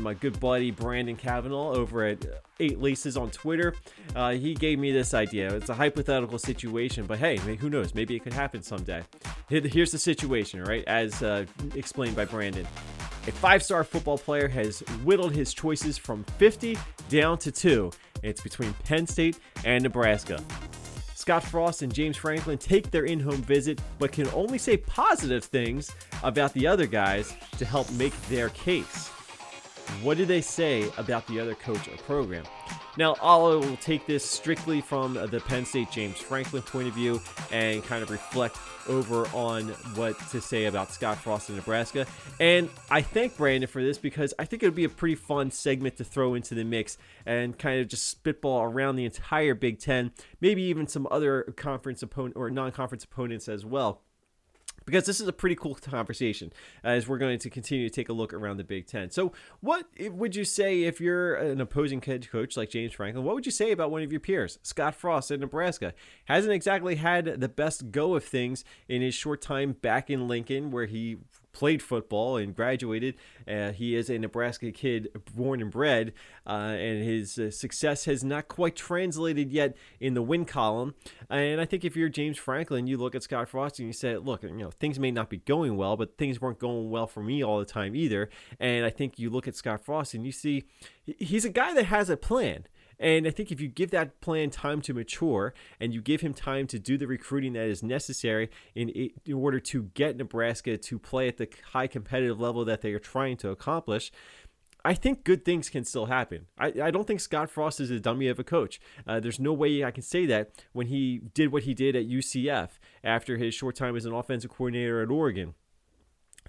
my good buddy Brandon Kavanaugh over at Eight Laces on Twitter. Uh, he gave me this idea. It's a hypothetical situation, but hey, who knows? Maybe it could happen someday. Here's the situation, right? As uh, explained by Brandon. A five star football player has whittled his choices from 50 down to two. It's between Penn State and Nebraska. Scott Frost and James Franklin take their in home visit, but can only say positive things about the other guys to help make their case. What do they say about the other coach or program? Now, I will take this strictly from the Penn State James Franklin point of view and kind of reflect over on what to say about Scott Frost in Nebraska. And I thank Brandon for this because I think it would be a pretty fun segment to throw into the mix and kind of just spitball around the entire Big Ten, maybe even some other conference opponent or non-conference opponents as well because this is a pretty cool conversation uh, as we're going to continue to take a look around the Big Ten. So, what would you say if you're an opposing head coach like James Franklin? What would you say about one of your peers, Scott Frost in Nebraska? Hasn't exactly had the best go of things in his short time back in Lincoln, where he played football and graduated. Uh, he is a Nebraska kid, born and bred, uh, and his uh, success has not quite translated yet in the win column. And I think if you're James Franklin, you look at Scott Frost and you say, look, you know, things may not be going well, but things weren't going well for me all the time either. And I think you look at Scott Frost and you see he's a guy that has a plan. And I think if you give that plan time to mature and you give him time to do the recruiting that is necessary in, in order to get Nebraska to play at the high competitive level that they are trying to accomplish, I think good things can still happen. I, I don't think Scott Frost is a dummy of a coach. Uh, there's no way I can say that when he did what he did at UCF after his short time as an offensive coordinator at Oregon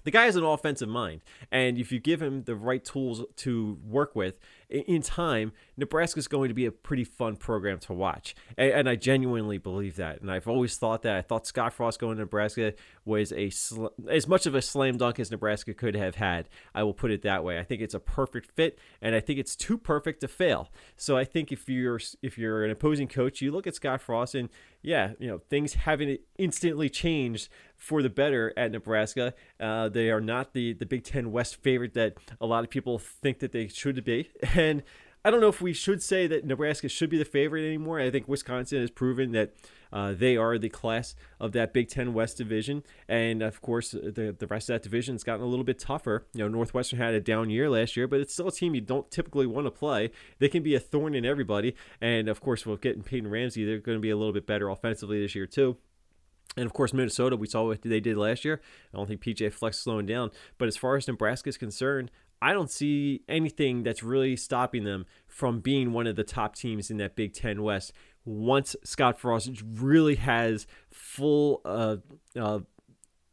the guy has an offensive mind, and if you give him the right tools to work with in time, Nebraska is going to be a pretty fun program to watch. And, I genuinely believe that. And I've always thought that. I thought Scott Frost going to Nebraska was a sl- as much of a slam dunk as Nebraska could have had. I will put it that way. I think it's a perfect fit, and I think it's too perfect to fail. So I think if you're if you're an opposing coach, you look at Scott Frost and yeah, you know things haven't instantly changed for the better at Nebraska. Uh, they are not the the Big Ten West favorite that a lot of people think that they should be, and I don't know if we should say that Nebraska should be the favorite anymore. I think Wisconsin has proven that uh, they are the class of that Big Ten West division, and of course, the the rest of that division has gotten a little bit tougher. You know, Northwestern had a down year last year, but it's still a team you don't typically want to play. They can be a thorn in everybody, and of course, with getting get in Peyton Ramsey. They're going to be a little bit better offensively this year too. And of course, Minnesota, we saw what they did last year. I don't think PJ Fleck slowing down. But as far as Nebraska is concerned, I don't see anything that's really stopping them from being one of the top teams in that Big Ten West once Scott Frost really has full uh, uh,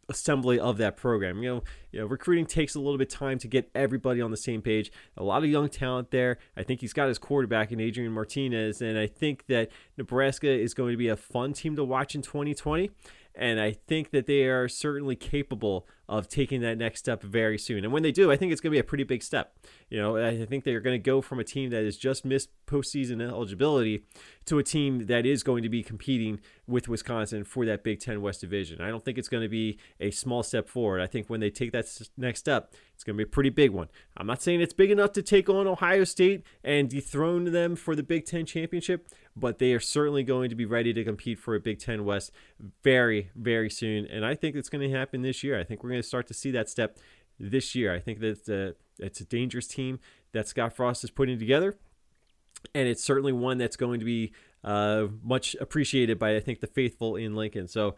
assembly of that program. You know, you know, recruiting takes a little bit of time to get everybody on the same page. A lot of young talent there. I think he's got his quarterback in Adrian Martinez, and I think that Nebraska is going to be a fun team to watch in 2020. And I think that they are certainly capable of taking that next step very soon. And when they do, I think it's going to be a pretty big step. You know, I think they're going to go from a team that has just missed postseason eligibility to a team that is going to be competing with Wisconsin for that Big Ten West division. I don't think it's going to be a small step forward. I think when they take that next step, it's going to be a pretty big one. I'm not saying it's big enough to take on Ohio State and dethrone them for the Big Ten championship, but they are certainly going to be ready to compete for a Big Ten West very, very soon. And I think it's going to happen this year. I think we're going to start to see that step this year. I think that it's a dangerous team that Scott Frost is putting together. And it's certainly one that's going to be uh, much appreciated by, I think, the faithful in Lincoln. So,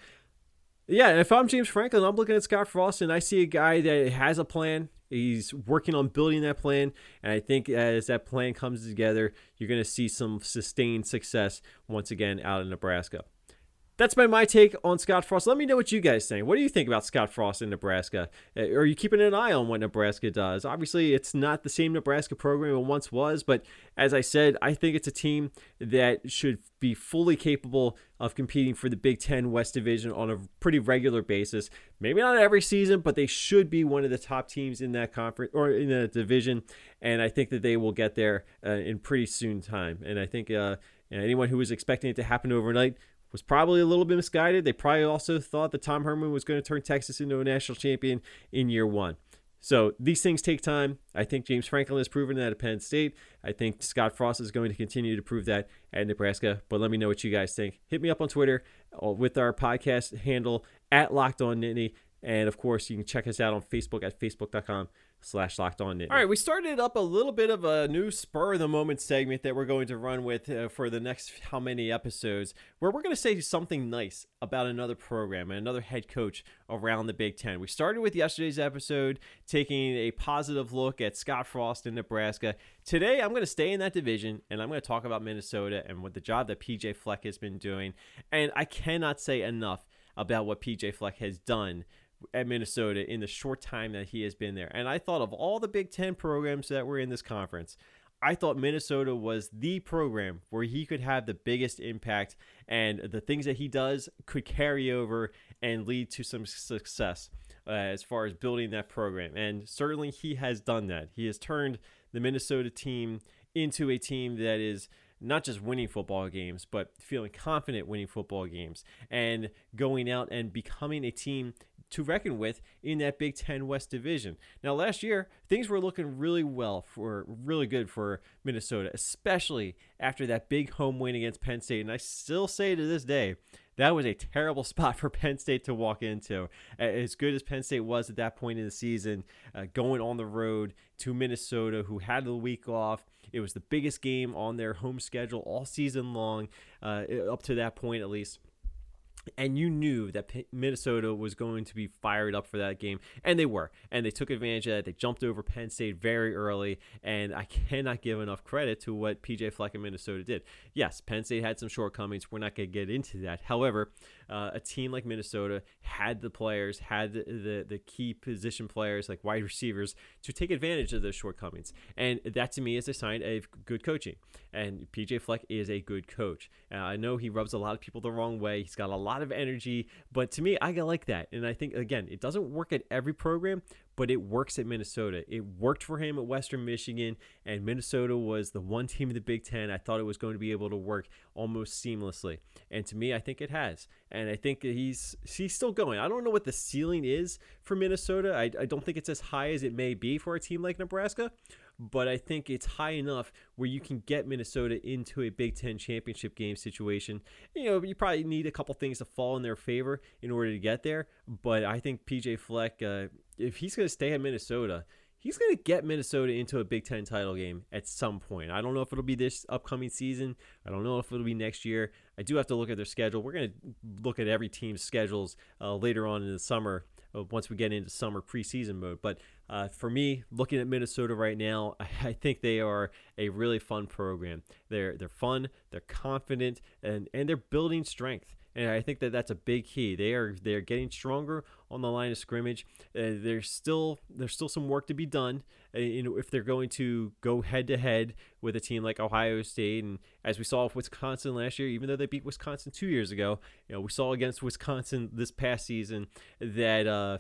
yeah, if I'm James Franklin, I'm looking at Scott Frost and I see a guy that has a plan. He's working on building that plan. And I think as that plan comes together, you're going to see some sustained success once again out in Nebraska that's my my take on Scott Frost. Let me know what you guys think. What do you think about Scott Frost in Nebraska? Uh, are you keeping an eye on what Nebraska does? Obviously, it's not the same Nebraska program it once was, but as I said, I think it's a team that should be fully capable of competing for the Big Ten West Division on a pretty regular basis. Maybe not every season, but they should be one of the top teams in that conference or in the division, and I think that they will get there uh, in pretty soon time. And I think uh, anyone who was expecting it to happen overnight was probably a little bit misguided. They probably also thought that Tom Herman was going to turn Texas into a national champion in year one. So these things take time. I think James Franklin has proven that at Penn State. I think Scott Frost is going to continue to prove that at Nebraska. But let me know what you guys think. Hit me up on Twitter uh, with our podcast handle at Locked On Nittany. And of course, you can check us out on Facebook at facebook.com slash locked on All right, we started up a little bit of a new spur of the moment segment that we're going to run with uh, for the next how many episodes, where we're going to say something nice about another program and another head coach around the Big Ten. We started with yesterday's episode, taking a positive look at Scott Frost in Nebraska. Today, I'm going to stay in that division and I'm going to talk about Minnesota and what the job that PJ Fleck has been doing. And I cannot say enough about what PJ Fleck has done at Minnesota in the short time that he has been there. And I thought of all the Big Ten programs that were in this conference, I thought Minnesota was the program where he could have the biggest impact and the things that he does could carry over and lead to some success uh, as far as building that program. And certainly he has done that. He has turned the Minnesota team into a team that is not just winning football games, but feeling confident winning football games and going out and becoming a team to reckon with in that Big Ten West division. Now, last year, things were looking really well for really good for Minnesota, especially after that big home win against Penn State. And I still say to this day, that was a terrible spot for Penn State to walk into. As good as Penn State was at that point in the season, uh, going on the road to Minnesota, who had the week off. It was the biggest game on their home schedule all season long, uh, up to that point at least and you knew that Minnesota was going to be fired up for that game, and they were, and they took advantage of that. They jumped over Penn State very early, and I cannot give enough credit to what PJ Fleck and Minnesota did. Yes, Penn State had some shortcomings. We're not going to get into that. However, uh, a team like Minnesota had the players, had the, the, the key position players like wide receivers to take advantage of those shortcomings, and that to me is a sign of good coaching. And PJ Fleck is a good coach. Uh, I know he rubs a lot of people the wrong way. He's got a lot of energy, but to me, I like that. And I think again, it doesn't work at every program, but it works at Minnesota. It worked for him at Western Michigan, and Minnesota was the one team in the Big Ten I thought it was going to be able to work almost seamlessly. And to me, I think it has. And I think he's he's still going. I don't know what the ceiling is for Minnesota. I, I don't think it's as high as it may be for a team like Nebraska, but I think it's high enough where you can get Minnesota into a Big Ten championship game situation. You know, you probably need a couple things to fall in their favor in order to get there, but I think PJ Fleck. Uh, if he's going to stay at Minnesota, he's going to get Minnesota into a Big Ten title game at some point. I don't know if it'll be this upcoming season. I don't know if it'll be next year. I do have to look at their schedule. We're going to look at every team's schedules uh, later on in the summer uh, once we get into summer preseason mode. But uh, for me, looking at Minnesota right now, I think they are a really fun program. They're they're fun, they're confident, and and they're building strength and I think that that's a big key. They are they're getting stronger on the line of scrimmage. Uh, there's still there's still some work to be done. Uh, you know, if they're going to go head to head with a team like Ohio State, and as we saw with Wisconsin last year, even though they beat Wisconsin two years ago, you know we saw against Wisconsin this past season that uh,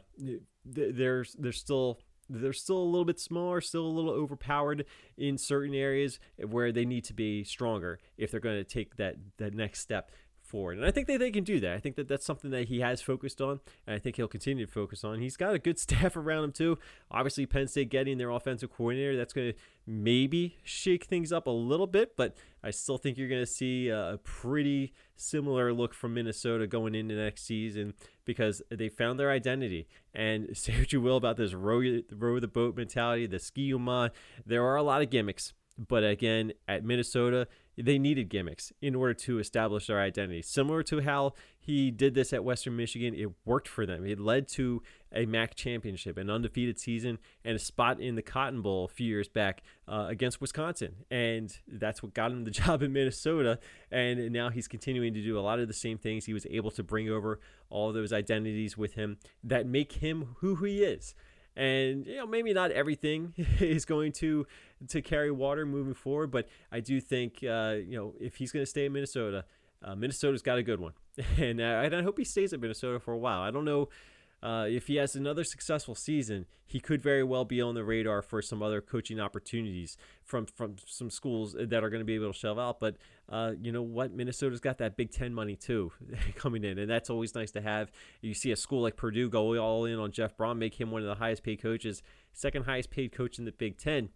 there's there's still they're still a little bit smaller, still a little overpowered in certain areas where they need to be stronger if they're going to take that that next step forward. And I think that they can do that. I think that that's something that he has focused on, and I think he'll continue to focus on. He's got a good staff around him, too. Obviously, Penn State getting their offensive coordinator, that's going to maybe shake things up a little bit, but I still think you're going to see a pretty similar look from Minnesota going into next season because they found their identity. And say what you will about this row, row the boat mentality, the ski you there are a lot of gimmicks. But again, at Minnesota, they needed gimmicks in order to establish their identity. Similar to how he did this at Western Michigan, it worked for them. It led to a MAC championship, an undefeated season, and a spot in the Cotton Bowl a few years back uh, against Wisconsin. And that's what got him the job in Minnesota. And now he's continuing to do a lot of the same things. He was able to bring over all those identities with him that make him who he is and you know maybe not everything is going to to carry water moving forward, but I do think uh, you know if he's going to stay in Minnesota, uh, Minnesota's got a good one, and, uh, I hope he stays at Minnesota for a while. I don't know. Uh, if he has another successful season, he could very well be on the radar for some other coaching opportunities from from some schools that are going to be able to shell out. But uh, you know what? Minnesota's got that Big Ten money too coming in, and that's always nice to have. You see a school like Purdue go all in on Jeff Brohm, make him one of the highest paid coaches, second highest paid coach in the Big Ten.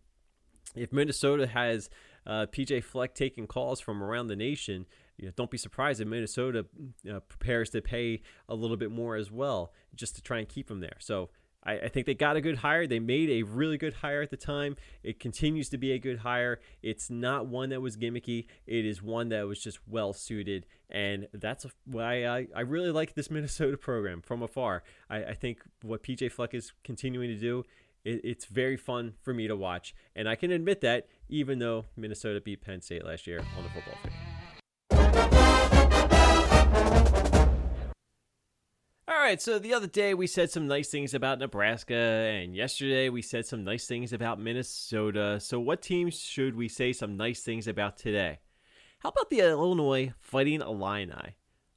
If Minnesota has uh, PJ Fleck taking calls from around the nation, you know, don't be surprised if Minnesota uh, prepares to pay a little bit more as well, just to try and keep him there. So I, I, think they got a good hire. They made a really good hire at the time. It continues to be a good hire. It's not one that was gimmicky. It is one that was just well suited, and that's why I, I really like this Minnesota program from afar. I, I think what PJ Fleck is continuing to do. It's very fun for me to watch, and I can admit that even though Minnesota beat Penn State last year on the football field. Right, so the other day we said some nice things about Nebraska, and yesterday we said some nice things about Minnesota. So, what teams should we say some nice things about today? How about the Illinois Fighting Illini?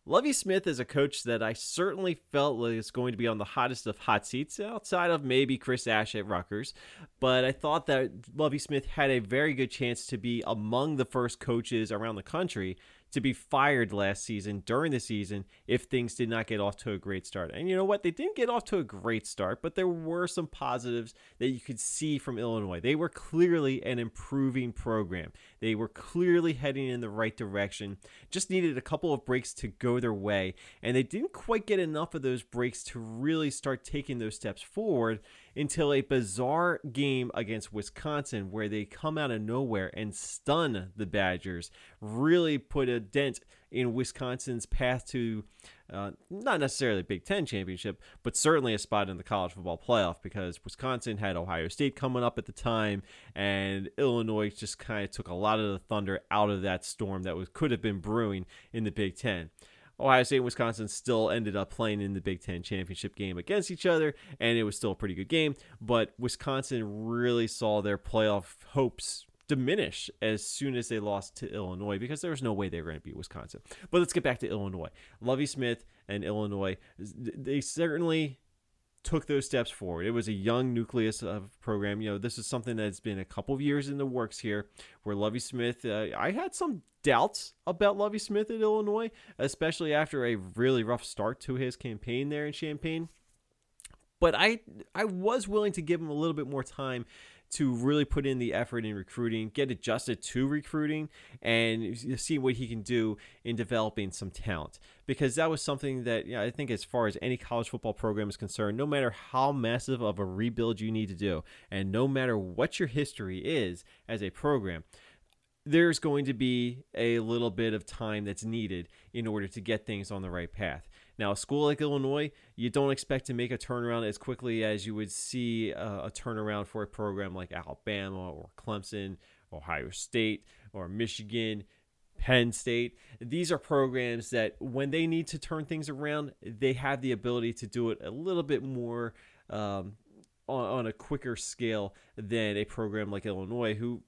Lovie Smith is a coach that I certainly felt was going to be on the hottest of hot seats outside of maybe Chris Ash at Rutgers. But I thought that Lovie Smith had a very good chance to be among the first coaches around the country to be fired last season during the season if things did not get off to a great start. And you know what? They didn't get off to a great start, but there were some positives that you could see from Illinois. They were clearly an improving program. They were clearly heading in the right direction. Just needed a couple of breaks to go their way, and they didn't quite get enough of those breaks to really start taking those steps forward until a bizarre game against Wisconsin where they come out of nowhere and stun the Badgers, really put a dent in Wisconsin's path to uh, not necessarily a Big Ten championship, but certainly a spot in the college football playoff because Wisconsin had Ohio State coming up at the time, and Illinois just kind of took a lot of the thunder out of that storm that was could have been brewing in the Big Ten. Ohio State and Wisconsin still ended up playing in the Big Ten championship game against each other, and it was still a pretty good game. But Wisconsin really saw their playoff hopes diminish as soon as they lost to Illinois because there was no way they were going to beat Wisconsin. But let's get back to Illinois. Lovie Smith and Illinois, they certainly took those steps forward. It was a young nucleus of program. You know, this is something that's been a couple of years in the works here, where Lovie Smith. Uh, I had some doubts about Lovie Smith at Illinois, especially after a really rough start to his campaign there in Champaign. But I I was willing to give him a little bit more time to really put in the effort in recruiting, get adjusted to recruiting, and see what he can do in developing some talent. Because that was something that you know, I think, as far as any college football program is concerned, no matter how massive of a rebuild you need to do, and no matter what your history is as a program, there's going to be a little bit of time that's needed in order to get things on the right path. Now, a school like Illinois, you don't expect to make a turnaround as quickly as you would see a, a turnaround for a program like Alabama or Clemson, Ohio State, or Michigan. Penn State. These are programs that, when they need to turn things around, they have the ability to do it a little bit more um, on, on a quicker scale than a program like Illinois, who,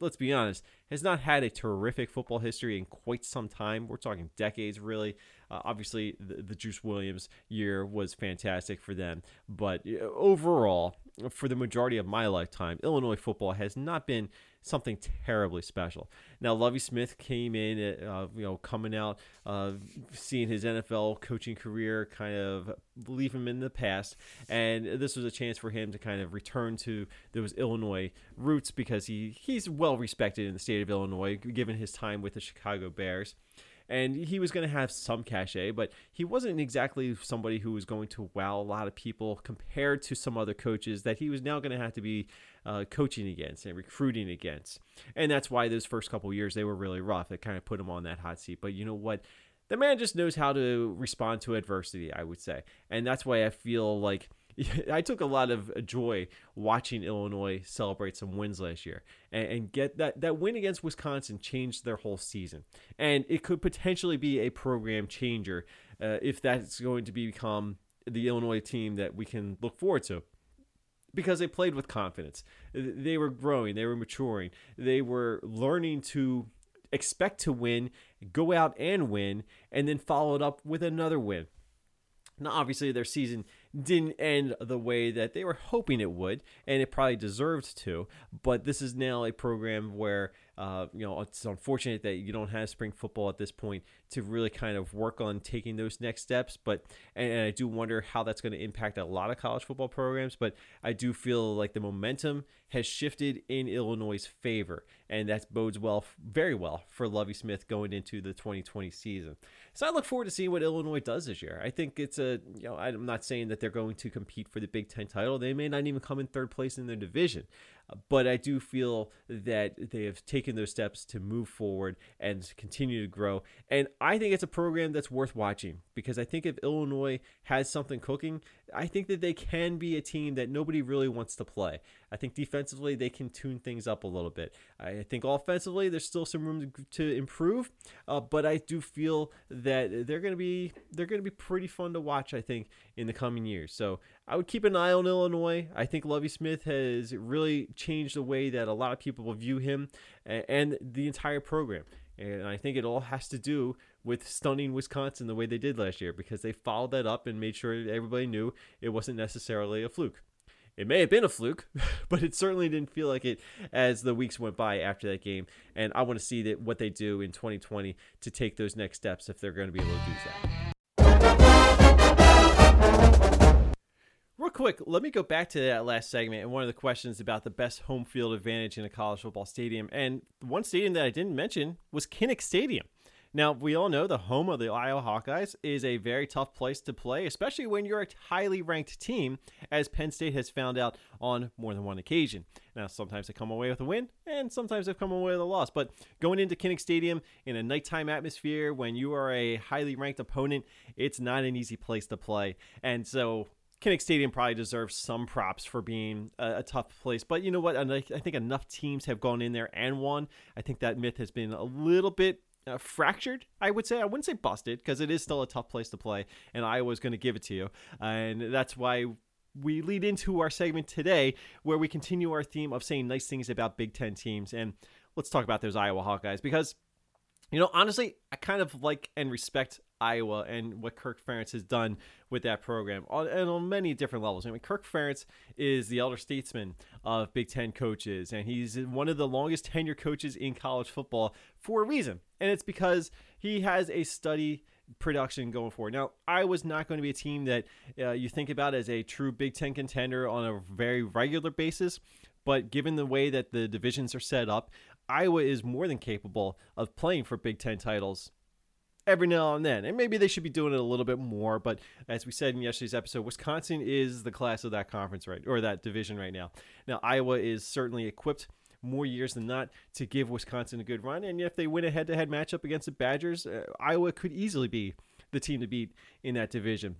let's be honest, has not had a terrific football history in quite some time. We're talking decades, really. Uh, obviously, the, the Juice Williams year was fantastic for them, but uh, overall, for the majority of my lifetime, Illinois football has not been something terribly special. Now, Lovie Smith came in, uh, you know, coming out, uh, seeing his NFL coaching career kind of leave him in the past, and this was a chance for him to kind of return to those Illinois roots because he he's well respected in the state of Illinois, given his time with the Chicago Bears and he was going to have some cachet, but he wasn't exactly somebody who was going to wow a lot of people compared to some other coaches that he was now going to have to be uh, coaching against and recruiting against. And that's why those first couple years they were really rough. It kind of put him on that hot seat. But you know what? The man just knows how to respond to adversity, I would say. And that's why I feel like I took a lot of joy watching Illinois celebrate some wins last year and, and, get that that win against Wisconsin changed their whole season, and it could potentially be a program changer uh, if that's going to become the Illinois team that we can look forward to. Because they played with confidence. They were growing, they were maturing, they were learning to expect to win, go out and win, and then follow it up with another win. Now, obviously, their season didn't end the way that they were hoping it would, and it probably deserved to. But this is now a program where uh, you know, it's unfortunate that you don't have spring football at this point to really kind of work on taking those next steps. But and I do wonder how that's going to impact a lot of college football programs. But I do feel like the momentum has shifted in Illinois' favor, and that bodes well, very well, for Lovie Smith going into the 2020 season. So I look forward to seeing what Illinois does this year. I think it's a, you know, I'm not saying that they're going to compete for the Big Ten title. They may not even come in third place in their division, but I do feel that they have taken those steps to move forward and continue to grow. And I think it's a program that's worth watching because I think if Illinois has something cooking, I think that they can be a team that nobody really wants to play. I think defensively they can tune things up a little bit. I think offensively there's still some room to, improve, uh, but I do feel that they're going to be they're going to be pretty fun to watch. I think in the coming years. So I would keep an eye on Illinois. I think Lovie Smith has really changed the way that a lot of people will view him and the entire program. And I think it all has to do with stunning Wisconsin the way they did last year because they followed that up and made sure everybody knew it wasn't necessarily a fluke. It may have been a fluke, but it certainly didn't feel like it as the weeks went by after that game. And I want to see that what they do in 2020 to take those next steps if they're going to be able to do that. Quick, let me go back to that last segment and one of the questions about the best home field advantage in a college football stadium. And one stadium that I didn't mention was Kinnick Stadium. Now, we all know the home of the Iowa Hawkeyes is a very tough place to play, especially when you're a highly ranked team, as Penn State has found out on more than one occasion. Now, sometimes they come away with a win, and sometimes they've come away with a loss. But going into Kinnick Stadium in a nighttime atmosphere when you are a highly ranked opponent, it's not an easy place to play. And so Kinnick Stadium probably deserves some props for being a, a, tough place. But you know what? I think enough teams have gone in there and won. I think that myth has been a little bit uh, fractured, I would say. I wouldn't say busted because it is still a tough place to play, and Iowa's going to give it to you. And that's why we lead into our segment today where we continue our theme of saying nice things about Big Ten teams. And let's talk about those Iowa Hawkeyes because, you know, honestly, I kind of like and respect Iowa and what Kirk Ferentz has done with that program on, and on many different levels. I mean, Kirk Ferentz is the elder statesman of Big Ten coaches, and he's one of the longest tenure coaches in college football for a reason, and it's because he has a study production going forward. Now, Iowa's not going to be a team that uh, you think about as a true Big Ten contender on a very regular basis. But given the way that the divisions are set up, Iowa is more than capable of playing for Big Ten titles every now and then. And maybe they should be doing it a little bit more. But as we said in yesterday's episode, Wisconsin is the class of that conference right or that division right now. Now Iowa is certainly equipped more years than not to give Wisconsin a good run. And if they win a head-to-head matchup against the Badgers, uh, Iowa could easily be the team to beat in that division.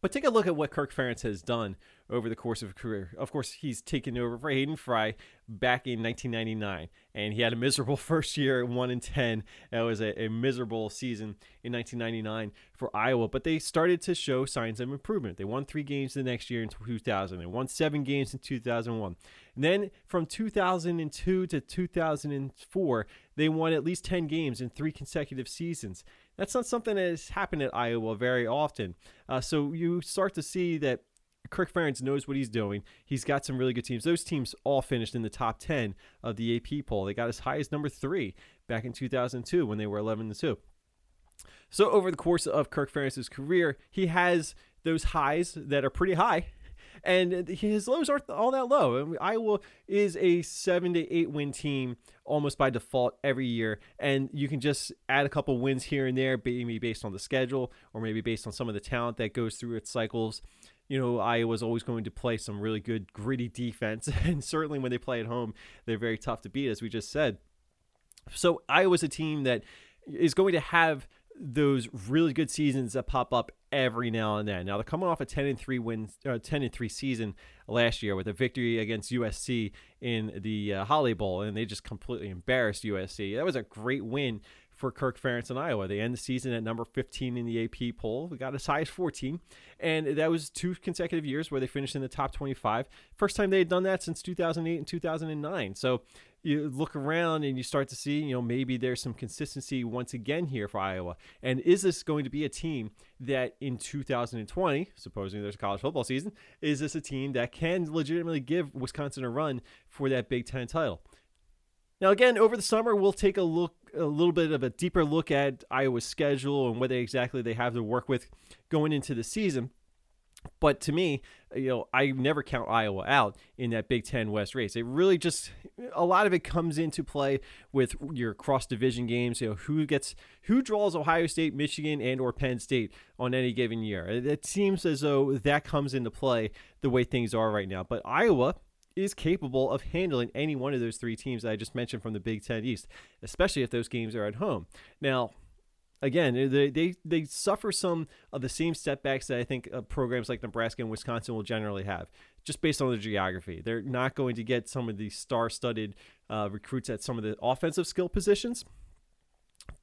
But take a look at what Kirk Ferentz has done over the course of a career. Of course, he's taken over for Hayden Fry back in 1999, and he had a miserable first year, one in ten. That was a, a, miserable season in 1999 for Iowa, but they started to show signs of improvement. They won three games the next year in 2000. They won seven games in 2001. And then from 2002 to 2004, they won at least 10 games in three consecutive seasons. That's not something that has happened at Iowa very often. Uh, so you start to see that Kirk Ferentz knows what he's doing. He's got some really good teams. Those teams all finished in the top 10 of the AP poll. They got as high as number three back in 2002 when they were 11 to 2. So over the course of Kirk Ferentz's career, he has those highs that are pretty high, and his lows aren't all that low. Iowa is a seven to eight win team almost by default every year, and you can just add a couple wins here and there, maybe based on the schedule or maybe based on some of the talent that goes through its cycles you know, Iowa's always going to play some really good, gritty defense. And certainly when they play at home, they're very tough to beat, as we just said. So Iowa's a team that is going to have those really good seasons that pop up every now and then. Now they're coming off a 10 and 3 win uh, 10 and 3 season last year with a victory against USC in the uh, Holiday Bowl and they just completely embarrassed USC. That was a great win for Kirk Ferentz and Iowa. They end the season at number 15 in the AP poll. We got high as 14, and that was two consecutive years where they finished in the top 25. First time they had done that since 2008 and 2009. So you look around and you start to see, you know, maybe there's some consistency once again here for Iowa. And is this going to be a team that in 2020, supposing there's a college football season, is this a team that can legitimately give Wisconsin a run for that Big Ten title? Now, again, over the summer, we'll take a look, a little bit of a deeper look at Iowa's schedule and what exactly they have to work with going into the season. But to me, you know, I never count Iowa out in that Big Ten West race. It really just a lot of it comes into play with your cross division games. You know, who gets who draws Ohio State, Michigan, and or Penn State on any given year. It seems as though that comes into play the way things are right now. But Iowa is capable of handling any one of those three teams that I just mentioned from the Big Ten East, especially if those games are at home. Now, again, they, they, they suffer some of the same setbacks that I think uh, programs like Nebraska and Wisconsin will generally have, just based on the geography. They're not going to get some of these star studded uh, recruits at some of the offensive skill positions.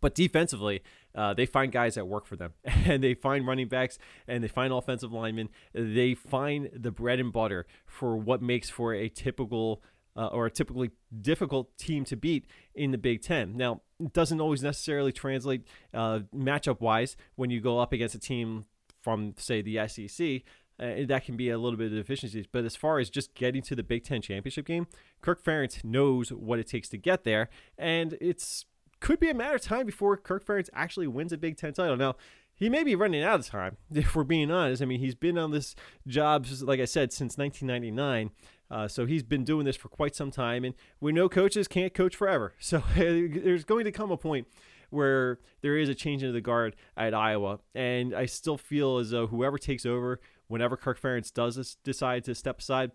But defensively, uh, they find guys that work for them, and they find running backs, and they find offensive linemen. They find the bread and butter for what makes for a typical uh, or a typically difficult team to beat in the Big Ten. Now, it doesn't always necessarily translate uh, matchup wise when you go up against a team from, say, the SEC. Uh, that can be a little bit of deficiencies. But as far as just getting to the Big Ten championship game, Kirk Ferentz knows what it takes to get there, and it's could be a matter of time before Kirk Ferentz actually wins a Big Ten title. Now, he may be running out of time if we're being honest. I mean, he's been on this job, like I said, since 1999. Uh, so he's been doing this for quite some time, and we know coaches can't coach forever. So there's going to come a point where there is a change into the guard at Iowa, and I still feel as though whoever takes over, whenever Kirk Ferentz does decide to step aside,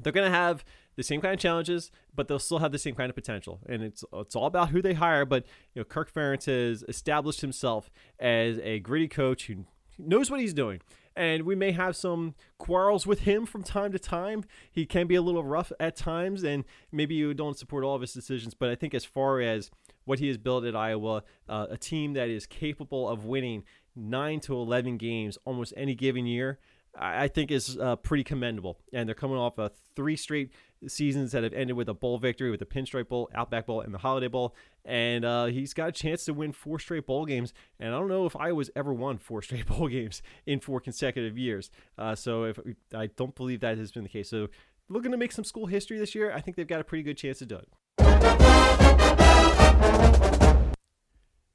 they're going to have the same kind of challenges, but they'll still have the same kind of potential. And it's it's all about who they hire. But you know, Kirk Ferentz has established himself as a gritty coach who knows what he's doing and we may have some quarrels with him from time to time. He can be a little rough at times, and maybe you don't support all of his decisions. But I think as far as what he has built at Iowa, uh, a team that is capable of winning nine to eleven games almost any given year, I think is uh, pretty commendable. And they're coming off a three straight seasons that have ended with a bowl victory, with the Pinstripe Bowl, Outback Bowl, and the Holiday Bowl. And uh, he's got a chance to win four straight bowl games. And I don't know if Iowa's ever won four straight bowl games in four consecutive years. Uh, so if I don't believe that has been the case. So looking to make some school history this year, I think they've got a pretty good chance to do it.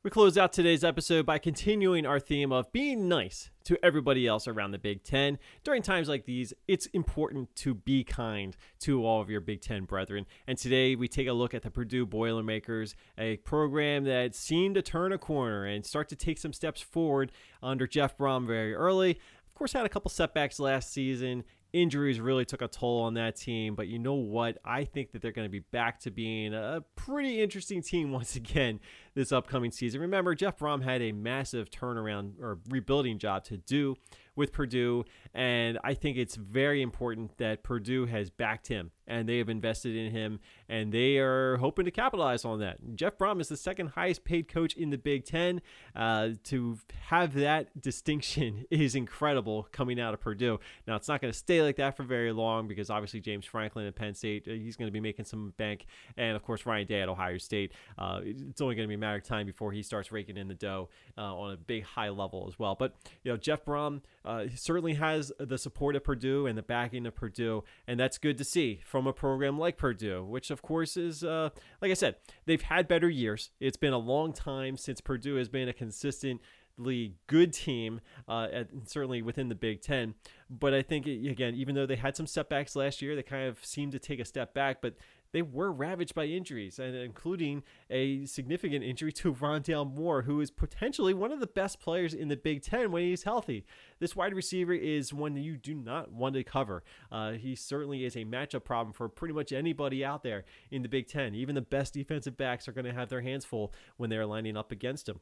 We close out today's episode by continuing our theme of being nice to everybody else around the Big Ten. During times like these, it's important to be kind to all of your Big Ten brethren. And today we take a look at the Purdue Boilermakers, a program that seemed to turn a corner and start to take some steps forward under Jeff Brohm very early. Of course, had a couple setbacks last season injuries really took a toll on that team. But you know what? I think that they're going to be back to being a pretty interesting team once again this upcoming season. Remember, Jeff Brohm had a massive turnaround or rebuilding job to do with Purdue. And I think it's very important that Purdue has backed him and they have invested in him and they are hoping to capitalize on that. Jeff Brohm is the second highest paid coach in the Big Ten. Uh, to have that distinction is incredible coming out of Purdue. Now, it's not going to stay like that for very long because obviously James Franklin at Penn State, uh, he's going to be making some bank. And of course, Ryan Day at Ohio State. Uh, it's only going to be a matter of time before he starts raking in the dough uh, on a big high level as well. But, you know, Jeff Brohm uh, certainly has the support of Purdue and the backing of Purdue, and that's good to see from a program like Purdue, which of course is, uh, like I said, they've had better years. It's been a long time since Purdue has been a consistently good team, uh, at, certainly within the Big Ten. But I think again, even though they had some setbacks last year, they kind of seemed to take a step back. But they were ravaged by injuries, and including a significant injury to Rondale Moore, who is potentially one of the best players in the Big Ten when he's healthy. This wide receiver is one that you do not want to cover. Uh, he certainly is a matchup problem for pretty much anybody out there in the Big Ten. Even the best defensive backs are going to have their hands full when they're lining up against him.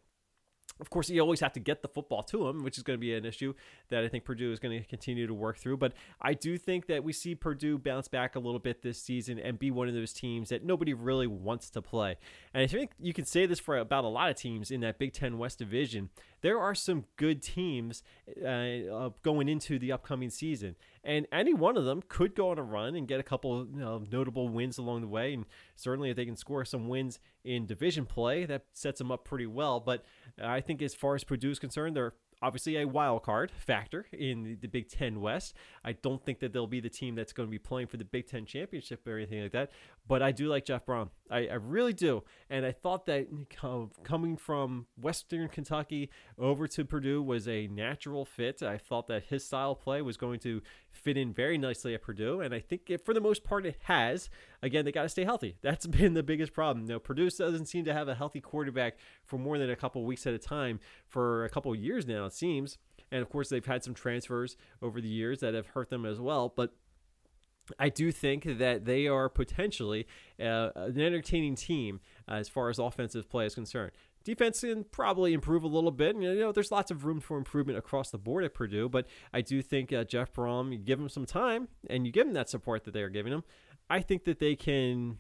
Of course, you always have to get the football to him, which is going to be an issue that I think Purdue is going to continue to work through. But I do think that we see Purdue bounce back a little bit this season and be one of those teams that nobody really wants to play. And I think you can say this for about a lot of teams in that Big Ten West division. There are some good teams uh, going into the upcoming season, and any one of them could go on a run and get a couple you know, notable wins along the way. And certainly, if they can score some wins in division play, that sets them up pretty well. But I think as far as Purdue is concerned, they're obviously a wild card factor in the Big Ten West. I don't think that they'll be the team that's going to be playing for the Big Ten championship or anything like that. But I do like Jeff Brohm. I, I really do. And I thought that coming from Western Kentucky over to Purdue was a natural fit. I thought that his style of play was going to fit in very nicely at Purdue. And I think it, for the most part, it has. Again, they got to stay healthy. That's been the biggest problem. Now, Purdue doesn't seem to have a healthy quarterback for more than a couple weeks at a time for a couple years now, it seems. And of course, they've had some transfers over the years that have hurt them as well. But I do think that they are potentially uh, an entertaining team as far as offensive play is concerned. Defense can probably improve a little bit. You know, there's lots of room for improvement across the board at Purdue, but I do think uh, Jeff Brohm, you give him some time and you give him that support that they are giving him, I think that they can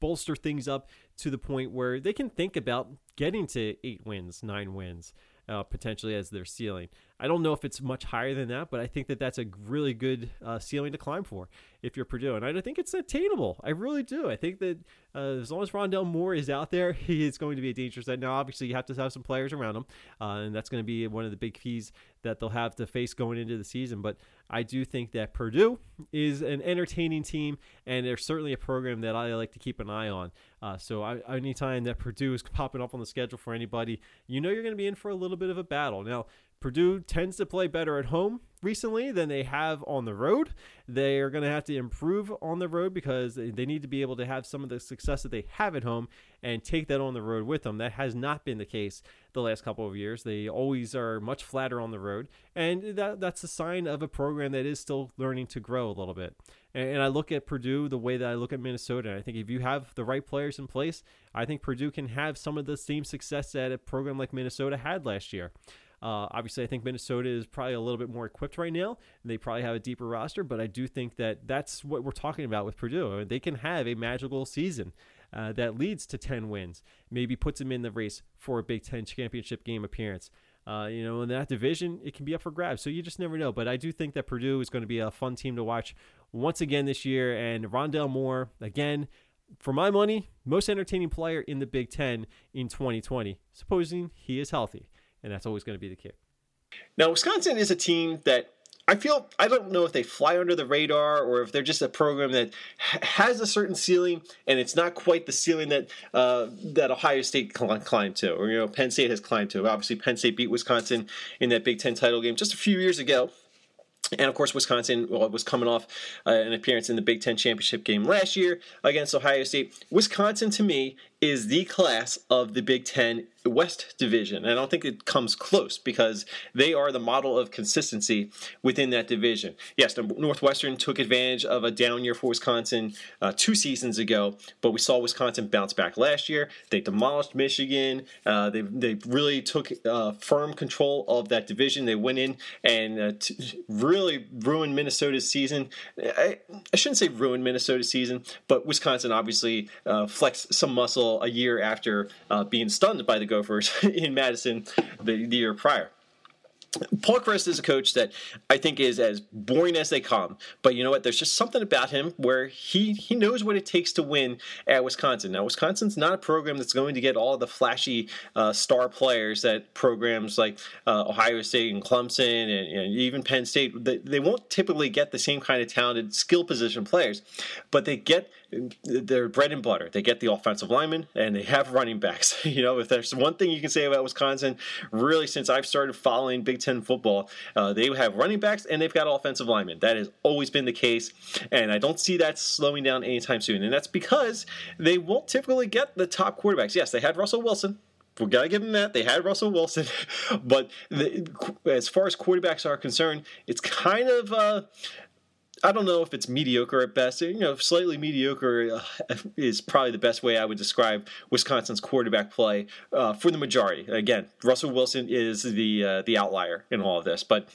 bolster things up to the point where they can think about getting to eight wins, nine wins uh, potentially as their ceiling. I don't know if it's much higher than that, but I think that that's a really good uh, ceiling to climb for if you're Purdue. And I think it's attainable. I really do. I think that uh, as long as Rondale Moore is out there, he is going to be a dangerous end. Now, obviously, you have to have some players around him, uh, and that's going to be one of the big keys that they'll have to face going into the season. But I do think that Purdue is an entertaining team, and they're certainly a program that I like to keep an eye on. Uh, so I, anytime that Purdue is popping up on the schedule for anybody, you know you're going to be in for a little bit of a battle. Now, Purdue tends to play better at home recently than they have on the road. They are going to have to improve on the road because they need to be able to have some of the success that they have at home and take that on the road with them. That has not been the case the last couple of years. They always are much flatter on the road, and that, that's a sign of a program that is still learning to grow a little bit. And, and I look at Purdue the way that I look at Minnesota. I think if you have the right players in place, I think Purdue can have some of the same success that a program like Minnesota had last year. Uh, obviously, I think Minnesota is probably a little bit more equipped right now. They probably have a deeper roster, but I do think that that's what we're talking about with Purdue. They can have a magical season. Uh, that leads to 10 wins, maybe puts them in the race for a Big Ten championship game appearance. Uh, you know, in that division, it can be up for grabs. So you just never know. But I do think that Purdue is going to be a fun team to watch once again this year. And Rondale Moore, again, for my money, most entertaining player in the Big Ten in 2020, supposing he is healthy and that's always going to be the key. Now, Wisconsin is a team that I feel I don't know if they fly under the radar or if they're just a program that has a certain ceiling and it's not quite the ceiling that uh, that Ohio State climbed to or you know Penn State has climbed to. Obviously, Penn State beat Wisconsin in that Big Ten title game just a few years ago. And of course, Wisconsin was coming off uh, an appearance in the Big Ten championship game last year against Ohio State. Wisconsin, to me, is the class of the Big Ten West Division. And I don't think it comes close because they are the model of consistency within that division. Yes, Northwestern took advantage of a down year for Wisconsin uh, two seasons ago, but we saw Wisconsin bounce back last year. They demolished Michigan. Uh, they, they really took uh, firm control of that division. They went in and uh, t- really ruined Minnesota's season. I, I shouldn't say ruined Minnesota's season, but Wisconsin obviously uh, flexed some muscle a year after uh, being stunned by the Gophers in Madison the, the year prior. Paul Chryst is a coach that I think is as boring as they come. But you know what? There's just something about him where he he knows what it takes to win at Wisconsin. Now, Wisconsin's not a program that's going to get all the flashy uh, star players that programs like uh, Ohio State and Clemson and, and, even Penn State. They, they won't typically get the same kind of talented skill position players, but they get their bread and butter. They get the offensive linemen and they have running backs. you know, if there's one thing you can say about Wisconsin, really since I've started following Big Ten football, uh, they have running backs and they've got offensive linemen. That has always been the case, and I don't see that slowing down anytime soon. And that's because they won't typically get the top quarterbacks. Yes, they had Russell Wilson, we gotta give them that. They had Russell Wilson, but the, as far as quarterbacks are concerned, it's kind of uh, I don't know if it's mediocre at best. You know, slightly mediocre uh, is probably the best way I would describe Wisconsin's quarterback play uh, for the majority. Again, Russell Wilson is the uh, the outlier in all of this, but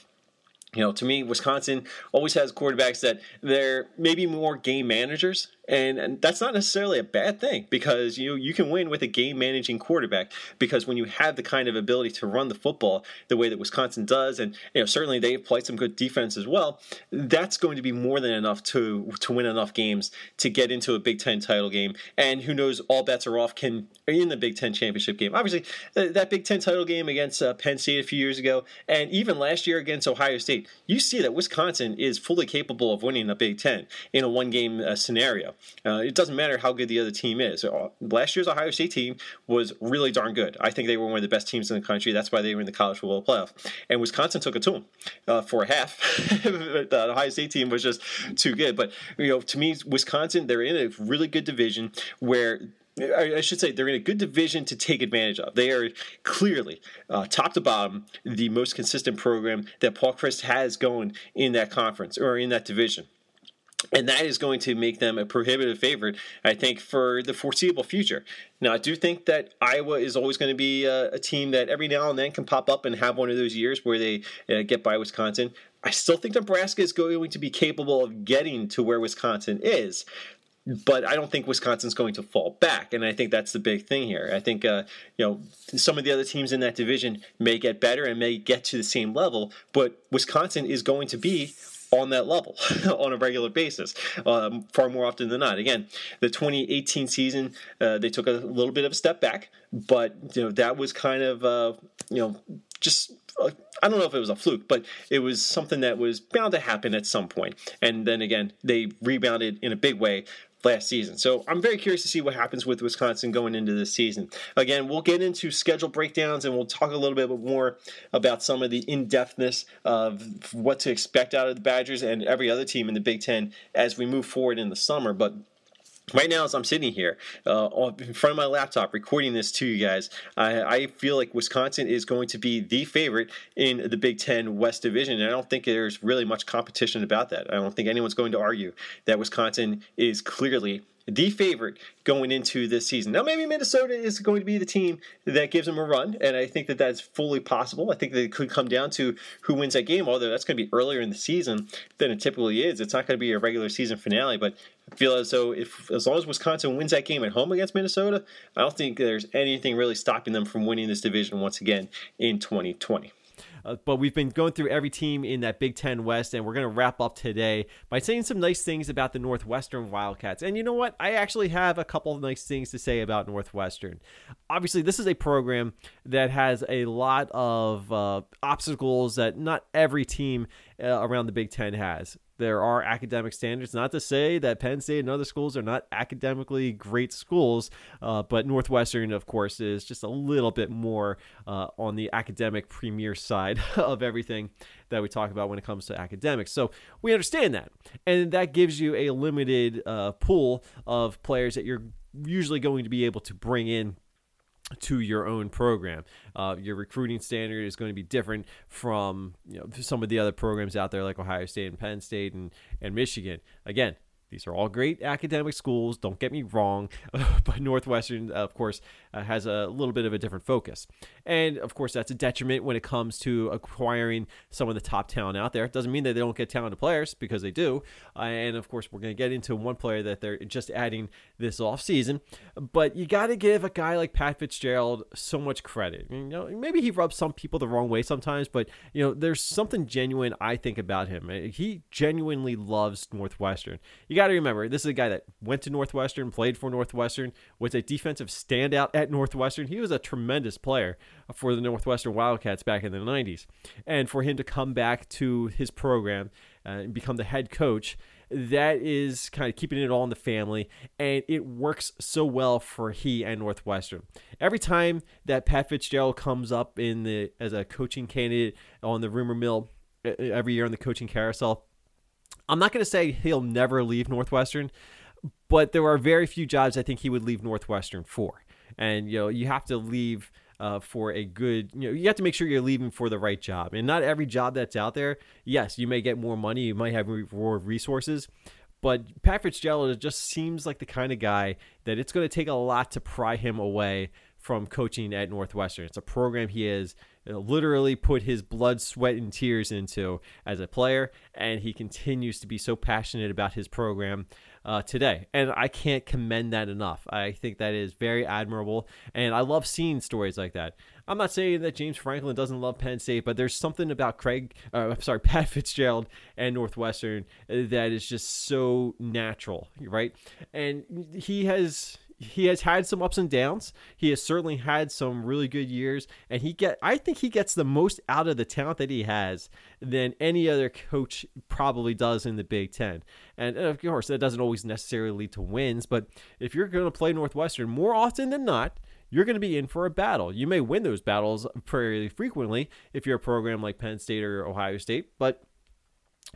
you know, to me, Wisconsin always has quarterbacks that they're maybe more game managers and, and, that's not necessarily a bad thing because you you can win with a game managing quarterback because when you have the kind of ability to run the football the way that Wisconsin does and you know certainly they've played some good defense as well that's going to be more than enough to to win enough games to get into a Big 10 title game. And who knows all bets are off can in the Big 10 championship game. Obviously that Big 10 title game against uh, Penn State a few years ago and even last year against Ohio State you see that Wisconsin is fully capable of winning a Big 10 in a one game uh, scenario uh, it doesn't matter how good the other team is. Uh, last year's Ohio State team was really darn good. I think they were one of the best teams in the country. That's why they were in the college football playoff. And Wisconsin took it to them uh, for a half. the Ohio State team was just too good. But you know, to me, Wisconsin they're in a really good division where I should say they're in a good division to take advantage of. They are clearly, uh, top to bottom, the most consistent program that Paul Chryst has going in that conference or in that division and that is going to make them a prohibitive favorite, I think, for the foreseeable future. Now, I do think that Iowa is always going to be a, a team that every now and then can pop up and have one of those years where they uh, get by Wisconsin. I still think Nebraska is going to be capable of getting to where Wisconsin is. But I don't think Wisconsin's going to fall back, and I think that's the big thing here. I think uh, you know some of the other teams in that division may get better and may get to the same level, but Wisconsin is going to be on that level on a regular basis, um, far more often than not. Again, the 2018 season, uh, they took a little bit of a step back, but you know that was kind of uh, you know just uh, I don't know if it was a fluke, but it was something that was bound to happen at some point. And then again, they rebounded in a big way last season. So I'm very curious to see what happens with Wisconsin going into this season. Again, we'll get into schedule breakdowns and we'll talk a little bit more about some of the in depthness of what to expect out of the Badgers and every other team in the Big Ten as we move forward in the summer. But Right now, as I'm sitting here uh, in front of my laptop recording this to you guys, I, I, feel like Wisconsin is going to be the favorite in the Big Ten West Division. And I don't think there's really much competition about that. I don't think anyone's going to argue that Wisconsin is clearly the favorite going into this season. Now, maybe Minnesota is going to be the team that gives them a run, and I think that that's fully possible. I think that it could come down to who wins that game, although that's going to be earlier in the season than it typically is. It's not going to be a regular season finale, but I feel as though if as long as Wisconsin wins that game at home against Minnesota, I don't think there's anything really stopping them from winning this division once again in 2020. Uh, but we've been going through every team in that Big Ten West, and we're going to wrap up today by saying some nice things about the Northwestern Wildcats. And you know what? I actually have a couple of nice things to say about Northwestern. Obviously, this is a program that has a lot of uh, obstacles that not every team uh, around the Big Ten has there are academic standards. Not to say that Penn State and other schools are not academically great schools, uh, but Northwestern, of course, is just a little bit more uh, on the academic premier side of everything that we talk about when it comes to academics. So we understand that. And that gives you a limited uh, pool of players that you're usually going to be able to bring in to your own program. Uh, your recruiting standard is going to be different from you know some of the other programs out there like Ohio State and Penn State and, and Michigan. Again, these are all great academic schools, don't get me wrong, but Northwestern, of course, uh, has a little bit of a different focus. And of course, that's a detriment when it comes to acquiring some of the top talent out there. It doesn't mean that they don't get talented players because they do. Uh, and of course, we're going to get into one player that they're just adding this offseason. But you got to give a guy like Pat Fitzgerald so much credit. You know, maybe he rubs some people the wrong way sometimes, but you know, there's something genuine I think about him. He genuinely loves Northwestern. You got got to remember, this is a guy that went to Northwestern, played for Northwestern, was a defensive standout at Northwestern. He was a tremendous player for the Northwestern Wildcats back in the 90s. And for him to come back to his program uh, and become the head coach, that is kind of keeping it all in the family, and it works so well for he and Northwestern. Every time that Pat Fitzgerald comes up in the as a coaching candidate on the rumor mill every year on the coaching carousel, I'm not going to say he'll never leave Northwestern, but there are very few jobs I think he would leave Northwestern for. And you know, you have to leave. Uh, uh, for a good, you know, you have to make sure you're leaving for the right job. And not every job that's out there, yes, you may get more money, you might have more resources. But Pat Fitzgerald just seems like the kind of guy that it's going to take a lot to pry him away from coaching at Northwestern. It's a program he has literally put his blood, sweat, and tears into as a player, and he continues to be so passionate about his program uh, today. And I can't commend that enough. I think that is very admirable, and I love seeing stories like that. I'm not saying that James Franklin doesn't love Penn State, but there's something about Craig, uh, I'm sorry, Pat Fitzgerald and Northwestern that is just so natural, right? And he has he has had some ups and downs. He has certainly had some really good years, and he get I think he gets the most out of the talent that he has than any other coach probably does in the Big Ten. And of course, that doesn't always necessarily lead to wins, but if you're going to play Northwestern more often than not, you're going to be in for a battle. You may win those battles fairly frequently if you're a program like Penn State or Ohio State, but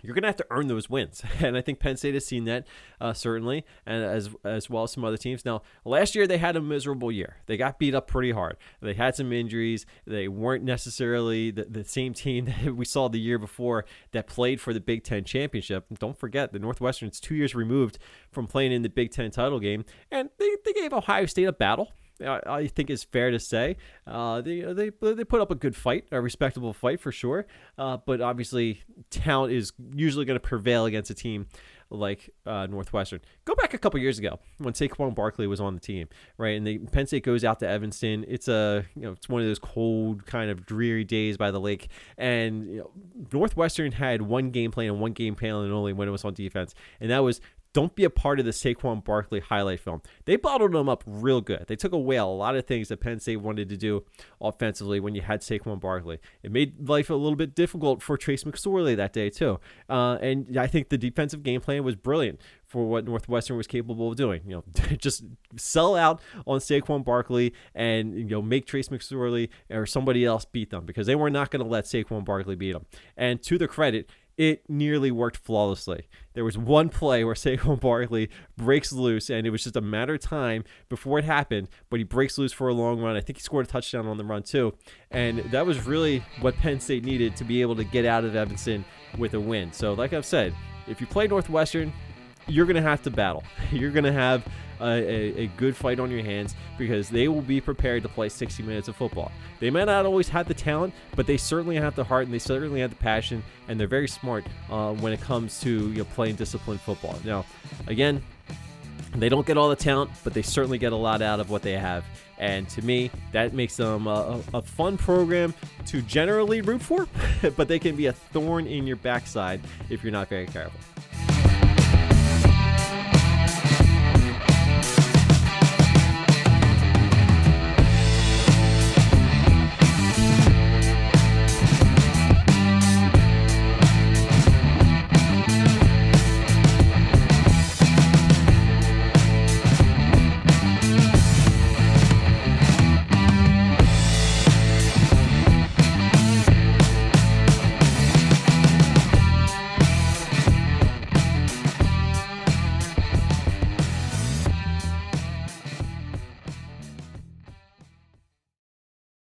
you're going to have to earn those wins. And I think Penn State has seen that uh, certainly, and as as well as some other teams. Now, last year they had a miserable year. They got beat up pretty hard. They had some injuries. They weren't necessarily the, the same team that we saw the year before that played for the Big Ten championship. Don't forget, the Northwestern's two years removed from playing in the Big Ten title game, and they, they gave Ohio State a battle. I think it's fair to say. Uh, they, they they put up a good fight, a respectable fight for sure. Uh, but obviously, talent is usually going to prevail against a team like uh, Northwestern. Go back a couple years ago when Saquon Barkley was on the team, right? And the Penn State goes out to Evanston. It's a you know it's one of those cold kind of dreary days by the lake, and you know, Northwestern had one game plan and one game plan and only when it was on defense, and that was don't be a part of the Saquon Barkley highlight film. They bottled him up real good. They took away a lot of things that Penn State wanted to do offensively when you had Saquon Barkley. It made life a little bit difficult for Trace McSorley that day too. Uh, and I think the defensive game plan was brilliant for what Northwestern was capable of doing. You know, just sell out on Saquon Barkley and you know make Trace McSorley or somebody else beat them because they were not going to let Saquon Barkley beat them. And to the credit, it nearly worked flawlessly. There was one play where Saquon Barkley breaks loose, and it was just a matter of time before it happened. But he breaks loose for a long run. I think he scored a touchdown on the run too, and that was really what Penn State needed to be able to get out of Evanston with a win. So, like I've said, if you play Northwestern, you're going to have to battle. You're going to have a, a, a, good fight on your hands because they will be prepared to play 60 minutes of football. They might not always have the talent, but they certainly have the heart and they certainly have the passion, and they're very smart uh, when it comes to you know, playing disciplined football. Now, again, they don't get all the talent, but they certainly get a lot out of what they have. And to me, that makes them a, a, fun program to generally root for, but they can be a thorn in your backside if you're not very careful.